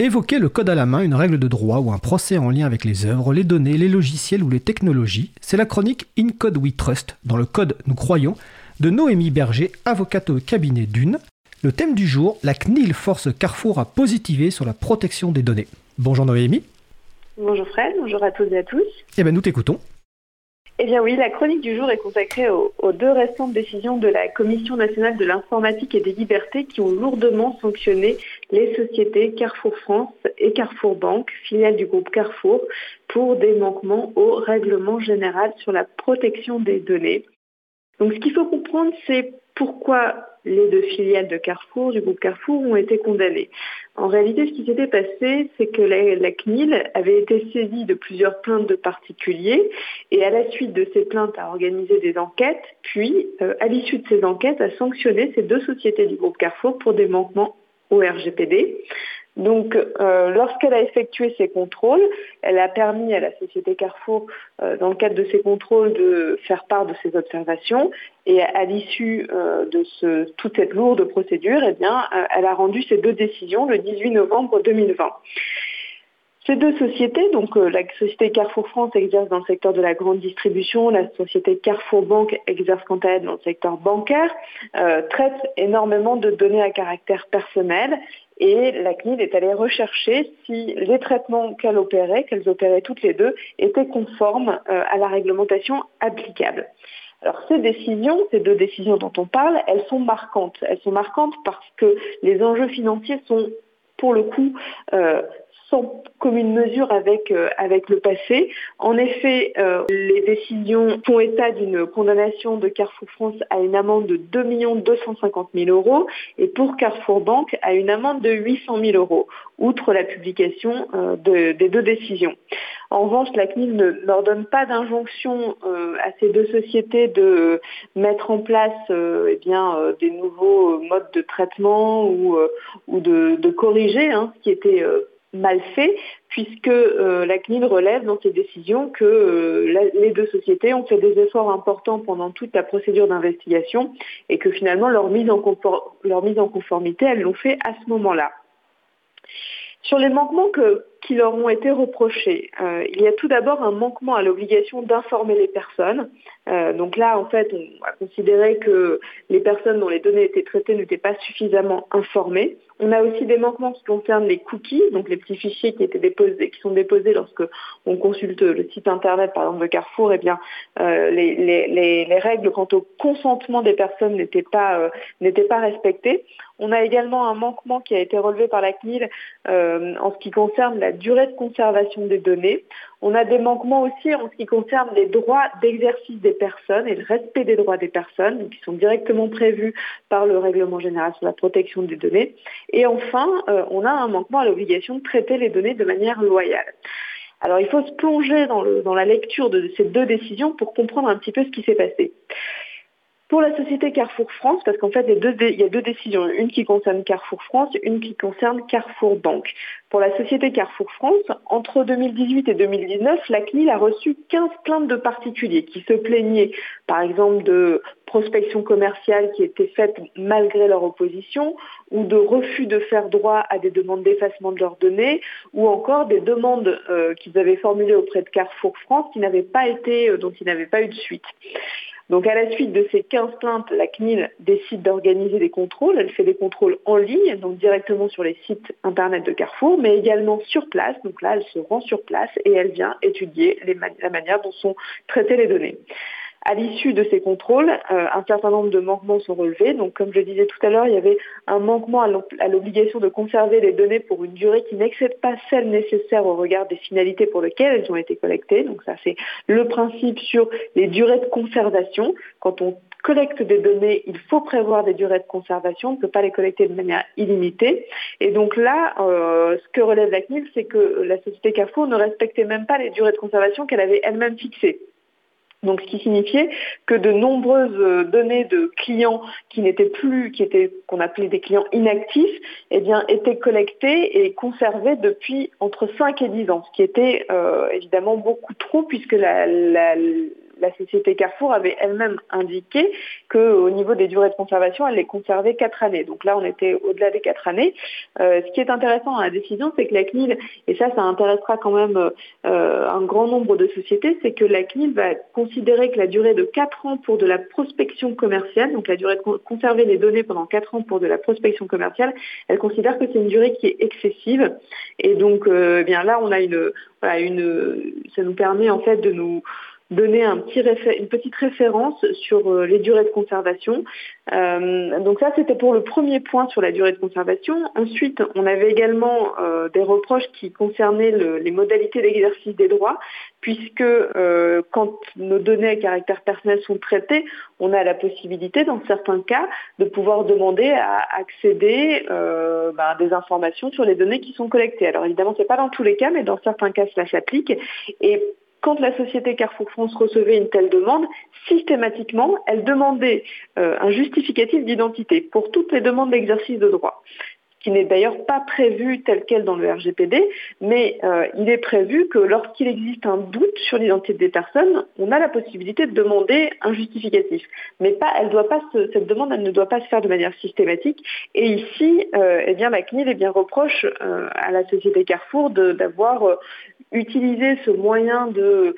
Évoquer le code à la main, une règle de droit ou un procès en lien avec les œuvres, les données, les logiciels ou les technologies, c'est la chronique In Code We Trust, dans le code nous croyons, de Noémie Berger, avocate au cabinet d'une. Le thème du jour, la CNIL force Carrefour à positiver sur la protection des données. Bonjour Noémie. Bonjour Fred, bonjour à toutes et à tous. Eh bien nous t'écoutons. Eh bien oui, la chronique du jour est consacrée aux, deux récentes décisions de la Commission nationale de l'informatique et des libertés qui ont lourdement sanctionné les sociétés Carrefour France et Carrefour Banque, filiales du groupe Carrefour, pour des manquements au règlement général sur la protection des données. Donc ce qu'il faut comprendre, c'est pourquoi les deux filiales de Carrefour, du groupe Carrefour, ont été condamnées. En réalité, ce qui s'était passé, c'est que la, CNIL avait été saisie de plusieurs plaintes de particuliers et à la suite de ces plaintes a organisé des enquêtes, puis euh, à l'issue de ces enquêtes a sanctionné ces deux sociétés du groupe Carrefour pour des manquements au RGPD. Donc, euh, lorsqu'elle a effectué ces contrôles, elle a permis à la société Carrefour, euh, dans le cadre de ces contrôles, de faire part de ses observations. Et à, l'issue euh, de toute cette lourde procédure, eh elle a rendu ces deux décisions le 18 novembre 2020. Ces deux sociétés, donc la société Carrefour France exerce dans le secteur de la grande distribution, la société Carrefour Banque exerce quant à elle dans le secteur bancaire, traitent énormément de données à caractère personnel et la CNIL est allée rechercher si les traitements qu'elle opérait, qu'elles opéraient toutes les deux, étaient conformes euh, à la réglementation applicable. Alors ces décisions, ces deux décisions dont on parle, elles sont marquantes. Elles sont marquantes parce que les enjeux financiers sont pour le coup euh, sans commune mesure avec, euh, avec le passé. En effet, euh, les décisions font état d'une condamnation de Carrefour France à une amende de 2 250 000 euros et pour Carrefour Banque à une amende de 800 000 euros, outre la publication euh, des deux décisions. En revanche, la CNIL n'ordonne pas d'injonction à ces deux sociétés de mettre en place eh bien, des nouveaux modes de traitement ou, ou de, corriger hein, ce qui était mal fait, puisque euh, la CNIL relève dans ses décisions que euh, les deux sociétés ont fait des efforts importants pendant toute la procédure d'investigation et que finalement leur mise en, leur mise en conformité, elles l'ont fait à ce moment-là. Sur les manquements qui leur ont été reprochés, euh, il y a tout d'abord un manquement à l'obligation d'informer les personnes. donc là, en fait, on a considéré que les personnes dont les données étaient traitées n'étaient pas suffisamment informées. On a aussi des manquements qui concernent les cookies, donc les petits fichiers qui étaient déposés, qui sont déposés lorsque on consulte le site internet, par exemple de Carrefour. Eh bien, euh, les, règles quant au consentement des personnes n'étaient pas euh, pas respectées. On a également un manquement qui a été relevé par la CNIL euh, en ce qui concerne la durée de conservation des données. On a des manquements aussi en ce qui concerne les droits d'exercice des personnes et le respect des droits des personnes, qui sont directement prévus par le règlement général sur la protection des données. Et enfin, euh, on a un manquement à l'obligation de traiter les données de manière loyale. Alors il faut se plonger dans la lecture de ces deux décisions pour comprendre un petit peu ce qui s'est passé. Pour la société Carrefour France, parce qu'en fait, il y a deux décisions, une qui concerne Carrefour France, une qui concerne Carrefour Banque. Pour la société Carrefour France, entre 2018 et 2019, la CNIL a reçu 15 plaintes de particuliers qui se plaignaient, par exemple, de prospection commerciale qui était faite malgré leur opposition, ou de refus de faire droit à des demandes d'effacement de leurs données, ou encore des demandes euh, qu'ils avaient formulées auprès de Carrefour France qui n'avaient pas été, euh, dont ils n'avaient pas eu de suite. Donc à la suite de ces 15 plaintes, la CNIL décide d'organiser des contrôles. Elle fait des contrôles en ligne, donc directement sur les sites internet de Carrefour, mais également sur place. Donc là, elle se rend sur place et elle vient étudier la manière dont sont traitées les données. À l'issue de ces contrôles, euh, un certain nombre de manquements sont relevés. Donc, comme je disais tout à l'heure, il y avait un manquement à l'obligation de conserver les données pour une durée qui n'excède pas celle nécessaire au regard des finalités pour lesquelles elles ont été collectées. Donc, ça, c'est le principe sur les durées de conservation. Quand on collecte des données, il faut prévoir des durées de conservation, on ne peut pas les collecter de manière illimitée. Et donc là, euh, ce que relève la CNIL, c'est que la société CAFO ne respectait même pas les durées de conservation qu'elle avait elle-même fixées. Donc, ce qui signifiait que de nombreuses euh, données de clients qui n'étaient plus, qui étaient qu'on appelait des clients inactifs, eh bien, étaient collectées et conservées depuis entre 5 et 10 ans, ce qui était euh, évidemment beaucoup trop puisque la, la société Carrefour avait elle-même indiqué qu'au niveau des durées de conservation, elle les conservait quatre années. Donc là, on était au-delà des quatre années. ce qui est intéressant dans la décision, c'est que la CNIL, et ça, ça intéressera quand même un grand nombre de sociétés, c'est que la CNIL va considérer que la durée de quatre ans pour de la prospection commerciale, donc la durée de conserver les données pendant quatre ans pour de la prospection commerciale, elle considère que c'est une durée qui est excessive. Et donc, eh bien là, on a une, une, ça nous permet en fait de nous donner une petite référence sur euh, les durées de conservation. Euh, donc ça, c'était pour le premier point sur la durée de conservation. Ensuite, on avait également euh, des reproches qui concernaient les modalités d'exercice des droits, puisque quand nos données à caractère personnel sont traitées, on a la possibilité, dans certains cas, de pouvoir demander à accéder ben, à des informations sur les données qui sont collectées. Alors évidemment, ce n'est pas dans tous les cas, mais dans certains cas, cela s'applique. Et quand la société Carrefour France recevait une telle demande, systématiquement, elle demandait euh, un justificatif d'identité pour toutes les demandes d'exercice de droit qui n'est d'ailleurs pas prévu tel quel dans le RGPD, mais euh, il est prévu que lorsqu'il existe un doute sur l'identité des personnes, on a la possibilité de demander un justificatif. Mais pas, elle doit pas cette demande, elle ne doit pas se faire de manière systématique. Et ici, euh, eh bien, la CNIL eh bien, reproche euh, à la société Carrefour d'avoir utilisé ce moyen de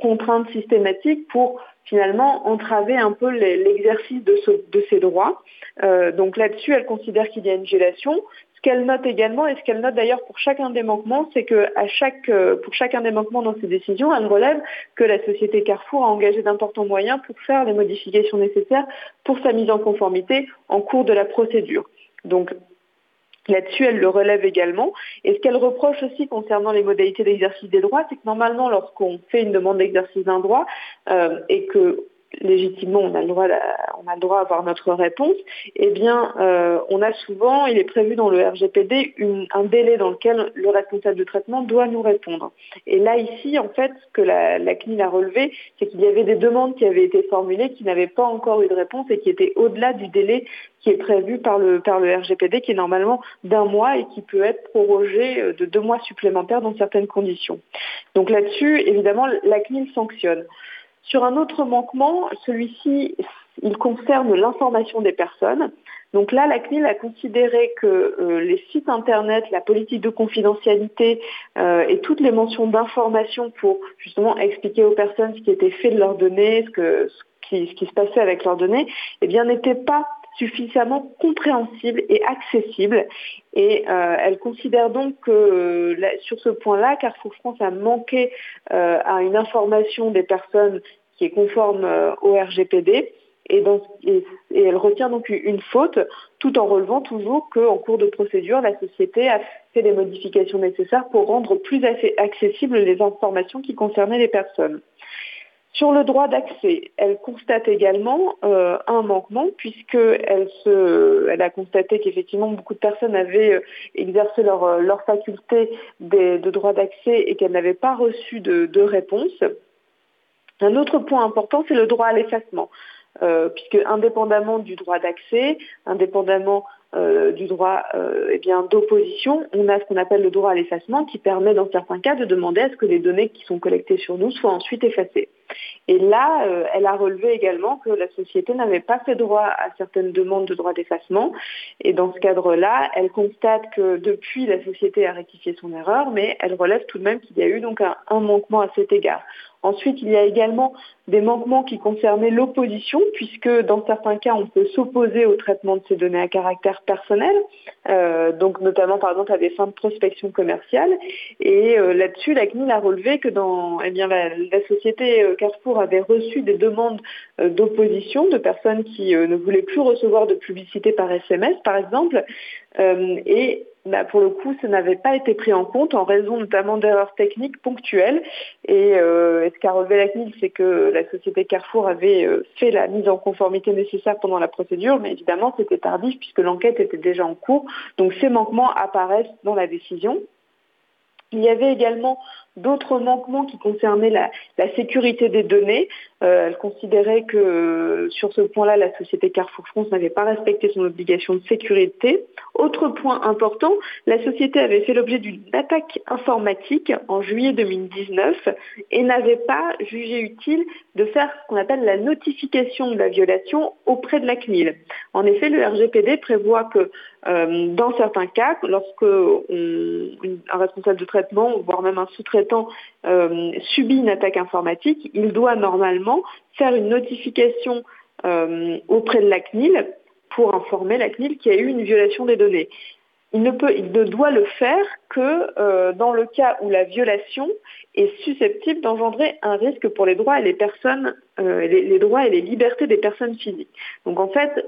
contrainte systématique pour finalement entraver un peu l'exercice de, de, ces droits. Euh, donc là-dessus, elle considère qu'il y a une violation. Ce qu'elle note également, et ce qu'elle note d'ailleurs pour chacun des manquements, c'est que chaque, euh, pour chacun des manquements dans ses décisions, elle relève que la société Carrefour a engagé d'importants moyens pour faire les modifications nécessaires pour sa mise en conformité en cours de la procédure. Donc Là-dessus, elle le relève également. Et ce qu'elle reproche aussi concernant les modalités d'exercice des droits, c'est que normalement, lorsqu'on fait une demande d'exercice d'un droit euh, et que légitimement on a le droit à avoir notre réponse, eh bien euh, on a souvent, il est prévu dans le RGPD un délai dans lequel le responsable de traitement doit nous répondre. Et là ici, en fait, ce que la, CNIL a relevé, c'est qu'il y avait des demandes qui avaient été formulées qui n'avaient pas encore eu de réponse et qui étaient au-delà du délai qui est prévu par le, par le RGPD, qui est normalement d'un mois et qui peut être prorogé euh, de deux mois supplémentaires dans certaines conditions. Donc là-dessus, évidemment, la CNIL sanctionne. Sur un autre manquement, celui-ci, il concerne l'information des personnes. Donc là, la CNIL a considéré que euh, les sites Internet, la politique de confidentialité euh, et toutes les mentions d'information pour justement expliquer aux personnes ce qui était fait de leurs données, ce, qui, se passait avec leurs données, eh bien n'étaient pas suffisamment compréhensibles et accessibles. Et euh, elle considère donc que sur ce point-là, Carrefour France a manqué à une information des personnes qui est conforme euh, au RGPD. Et, elle retient donc une faute tout en relevant toujours qu'en cours de procédure, la société a fait les modifications nécessaires pour rendre plus accessibles les informations qui concernaient les personnes. Sur le droit d'accès, elle constate également euh, un manquement puisqu'elle elle a constaté qu'effectivement beaucoup de personnes avaient euh, exercé leur, leur faculté de, droit d'accès et qu'elles n'avaient pas reçu de, de réponse. Un autre point important, c'est le droit à l'effacement, euh, puisque indépendamment du droit d'accès, indépendamment euh, du droit euh, eh d'opposition, on a ce qu'on appelle le droit à l'effacement qui permet dans certains cas de demander à ce que les données qui sont collectées sur nous soient ensuite effacées. Et là, euh, elle a relevé également que la société n'avait pas fait droit à certaines demandes de droit d'effacement. Et dans ce cadre-là, elle constate que depuis, la société a rectifié son erreur, mais elle relève tout de même qu'il y a eu donc un manquement à cet égard. Ensuite, il y a également des manquements qui concernaient l'opposition, puisque dans certains cas, on peut s'opposer au traitement de ces données à caractère personnel, euh, donc notamment par exemple à des fins de prospection commerciale. Et euh, là-dessus, la CNIL a relevé que dans, eh bien, la, société Carrefour avait reçu des demandes d'opposition de personnes qui ne voulaient plus recevoir de publicité par SMS, par exemple, et bah, pour le coup, ça n'avait pas été pris en compte en raison notamment d'erreurs techniques ponctuelles. Et, euh, ce qu'a relevé la CNIL, c'est que la société Carrefour avait euh, fait la mise en conformité nécessaire pendant la procédure, mais évidemment, c'était tardif puisque l'enquête était déjà en cours. Donc ces manquements apparaissent dans la décision. Il y avait également d'autres manquements qui concernaient la, sécurité des données. elle considérait que sur ce point-là, la société Carrefour France n'avait pas respecté son obligation de sécurité. Autre point important, la société avait fait l'objet d'une attaque informatique en juillet 2019 et n'avait pas jugé utile de faire ce qu'on appelle la notification de la violation auprès de la CNIL. En effet, le RGPD prévoit que euh, dans certains cas, lorsque un responsable de traitement, voire même un sous-traitant, euh, subit une attaque informatique, il doit normalement faire une notification euh, auprès de la CNIL pour informer la CNIL qu'il y a eu une violation des données. Il ne, peut, il ne doit le faire que dans le cas où la violation est susceptible d'engendrer un risque pour les droits et les personnes, les, droits et les libertés des personnes physiques. Donc en fait,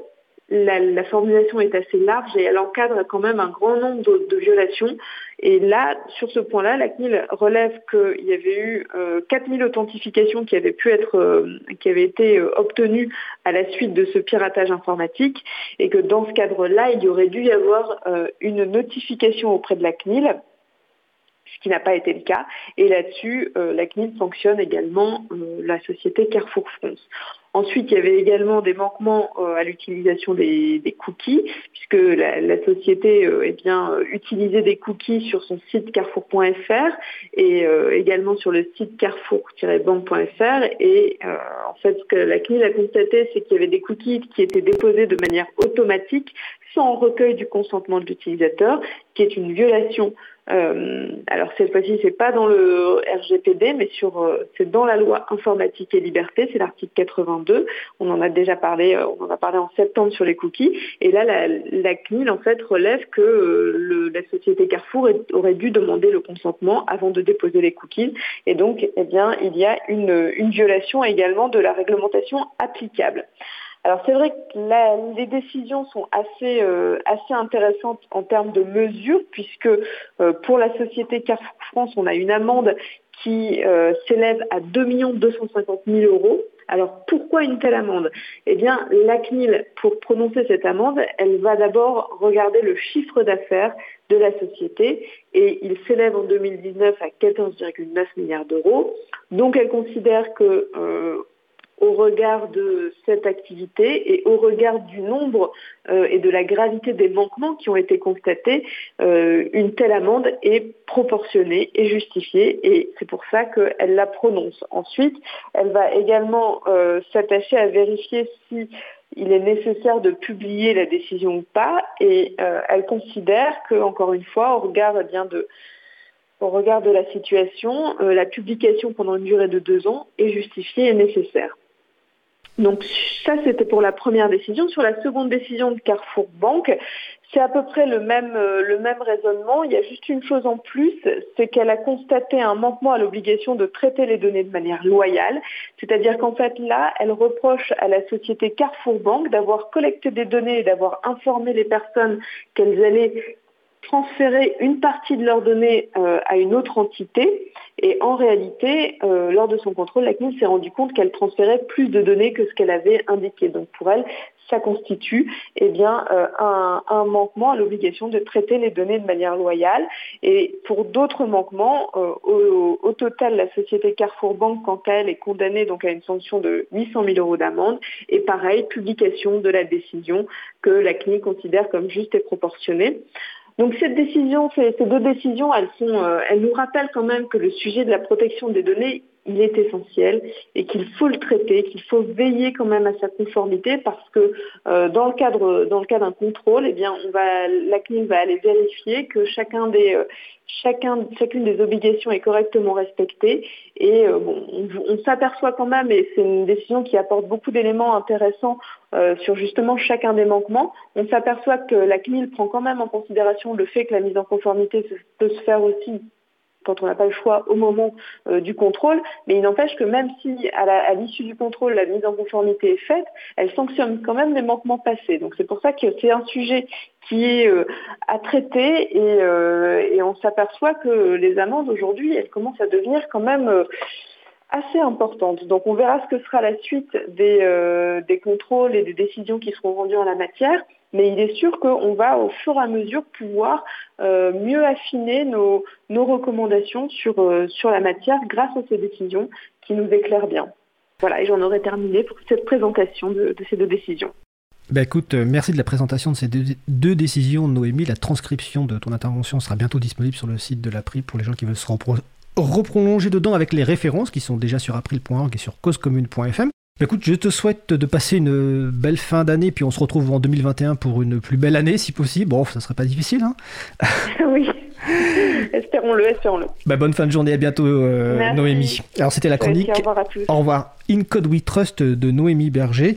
la, formulation est assez large et elle encadre quand même un grand nombre de, violations. Et là, sur ce point-là, la CNIL relève qu'il y avait eu 4000 euh, authentifications qui avaient pu être, euh, qui avaient été euh, obtenues à la suite de ce piratage informatique et que dans ce cadre-là, il y aurait dû y avoir une notification auprès de la CNIL ce qui n'a pas été le cas. Et là-dessus, la CNIL sanctionne également la société Carrefour France. Ensuite, il y avait également des manquements euh, à l'utilisation des, cookies, puisque la, société euh, eh bien, euh, utilisait des cookies sur son site carrefour.fr et également sur le site carrefour-banque.fr. Et en fait, ce que la CNIL a constaté, c'est qu'il y avait des cookies qui étaient déposés de manière automatique sans recueil du consentement de l'utilisateur, qui est une violation euh, alors cette fois-ci, c'est pas dans le RGPD, mais sur, euh, c'est dans la loi informatique et liberté, c'est l'article 82. On en a déjà parlé, euh, on en a parlé en septembre sur les cookies. Et là, la, CNIL en fait relève que la société Carrefour aurait dû demander le consentement avant de déposer les cookies. Et donc, eh bien, il y a une, une violation également de la réglementation applicable. Alors c'est vrai que les décisions sont assez, euh, assez intéressantes en termes de mesures, puisque euh, pour la société Carrefour France, on a une amende qui euh, s'élève à 2 250 000 euros. Alors pourquoi une telle amende? Eh bien, la CNIL, pour prononcer cette amende, elle va d'abord regarder le chiffre d'affaires de la société et il s'élève en 2019 à 14,9 milliards d'euros. Donc elle considère que au regard de cette activité et au regard du nombre euh, et de la gravité des manquements qui ont été constatés, euh, une telle amende est proportionnée et justifiée et c'est pour ça qu'elle la prononce. Ensuite, elle va également euh, s'attacher à vérifier si il est nécessaire de publier la décision ou pas et elle considère que, encore une fois, au regard eh de au regard de la situation, la publication pendant une durée de deux ans est justifiée et nécessaire. Donc ça, c'était pour la première décision. Sur la seconde décision de Carrefour Banque, c'est à peu près le même, euh, le même raisonnement. Il y a juste une chose en plus, c'est qu'elle a constaté un manquement à l'obligation de traiter les données de manière loyale. C'est-à-dire qu'en fait, là, elle reproche à la société Carrefour Banque d'avoir collecté des données et d'avoir informé les personnes qu'elles allaient transférer une partie de leurs données euh, à une autre entité. Et en réalité, euh, lors de son contrôle, la CNIL s'est rendu compte qu'elle transférait plus de données que ce qu'elle avait indiqué. Donc pour elle, ça constitue eh bien, euh, un, manquement à l'obligation de traiter les données de manière loyale. Et pour d'autres manquements, au, total, la société Carrefour Bank, quant à elle, est condamnée donc à une sanction de 800 000 euros d'amende. Et pareil, publication de la décision que la CNIL considère comme juste et proportionnée. Donc cette décision, ces, deux décisions, elles, sont, euh, elles nous rappellent quand même que le sujet de la protection des données, il est essentiel et qu'il faut le traiter, qu'il faut veiller quand même à sa conformité parce que euh, dans le cadre dans le cas d'un contrôle, eh bien on va la CNIL va aller vérifier que chacun des euh, chacun chacune des obligations est correctement respectée et bon on, s'aperçoit quand même et c'est une décision qui apporte beaucoup d'éléments intéressants euh, sur justement chacun des manquements. On s'aperçoit que la CNIL prend quand même en considération le fait que la mise en conformité peut se faire aussi quand on n'a pas le choix au moment euh, du contrôle, mais il n'empêche que même si à l'issue du contrôle la mise en conformité est faite, elle sanctionne quand même les manquements passés. Donc c'est pour ça que c'est un sujet qui est euh, à traiter et, et on s'aperçoit que les amendes aujourd'hui, elles commencent à devenir quand même assez importante. Donc on verra ce que sera la suite euh, des, contrôles et des décisions qui seront rendues en la matière. Mais il est sûr qu'on va au fur et à mesure pouvoir euh, mieux affiner nos, recommandations sur, euh, sur la matière grâce à ces décisions qui nous éclairent bien. Voilà, et j'en aurais terminé pour cette présentation de, ces deux décisions. Bah écoute, euh, merci de la présentation de ces deux, décisions, Noémie. La transcription de ton intervention sera bientôt disponible sur le site de l'April pour les gens qui veulent se reprolonger dedans avec les références qui sont déjà sur april.org et sur causecommune.fm. Bah écoute, je te souhaite de passer une belle fin d'année, puis on se retrouve en 2021 pour une plus belle année, si possible. Bon, ça serait pas difficile, hein Oui. espérons-le, espérons-le. Bah, bonne fin de journée, à bientôt, euh, Noémie. Alors, c'était la chronique. Merci, au revoir à tous. Au revoir. In Code We Trust de Noémie Berger.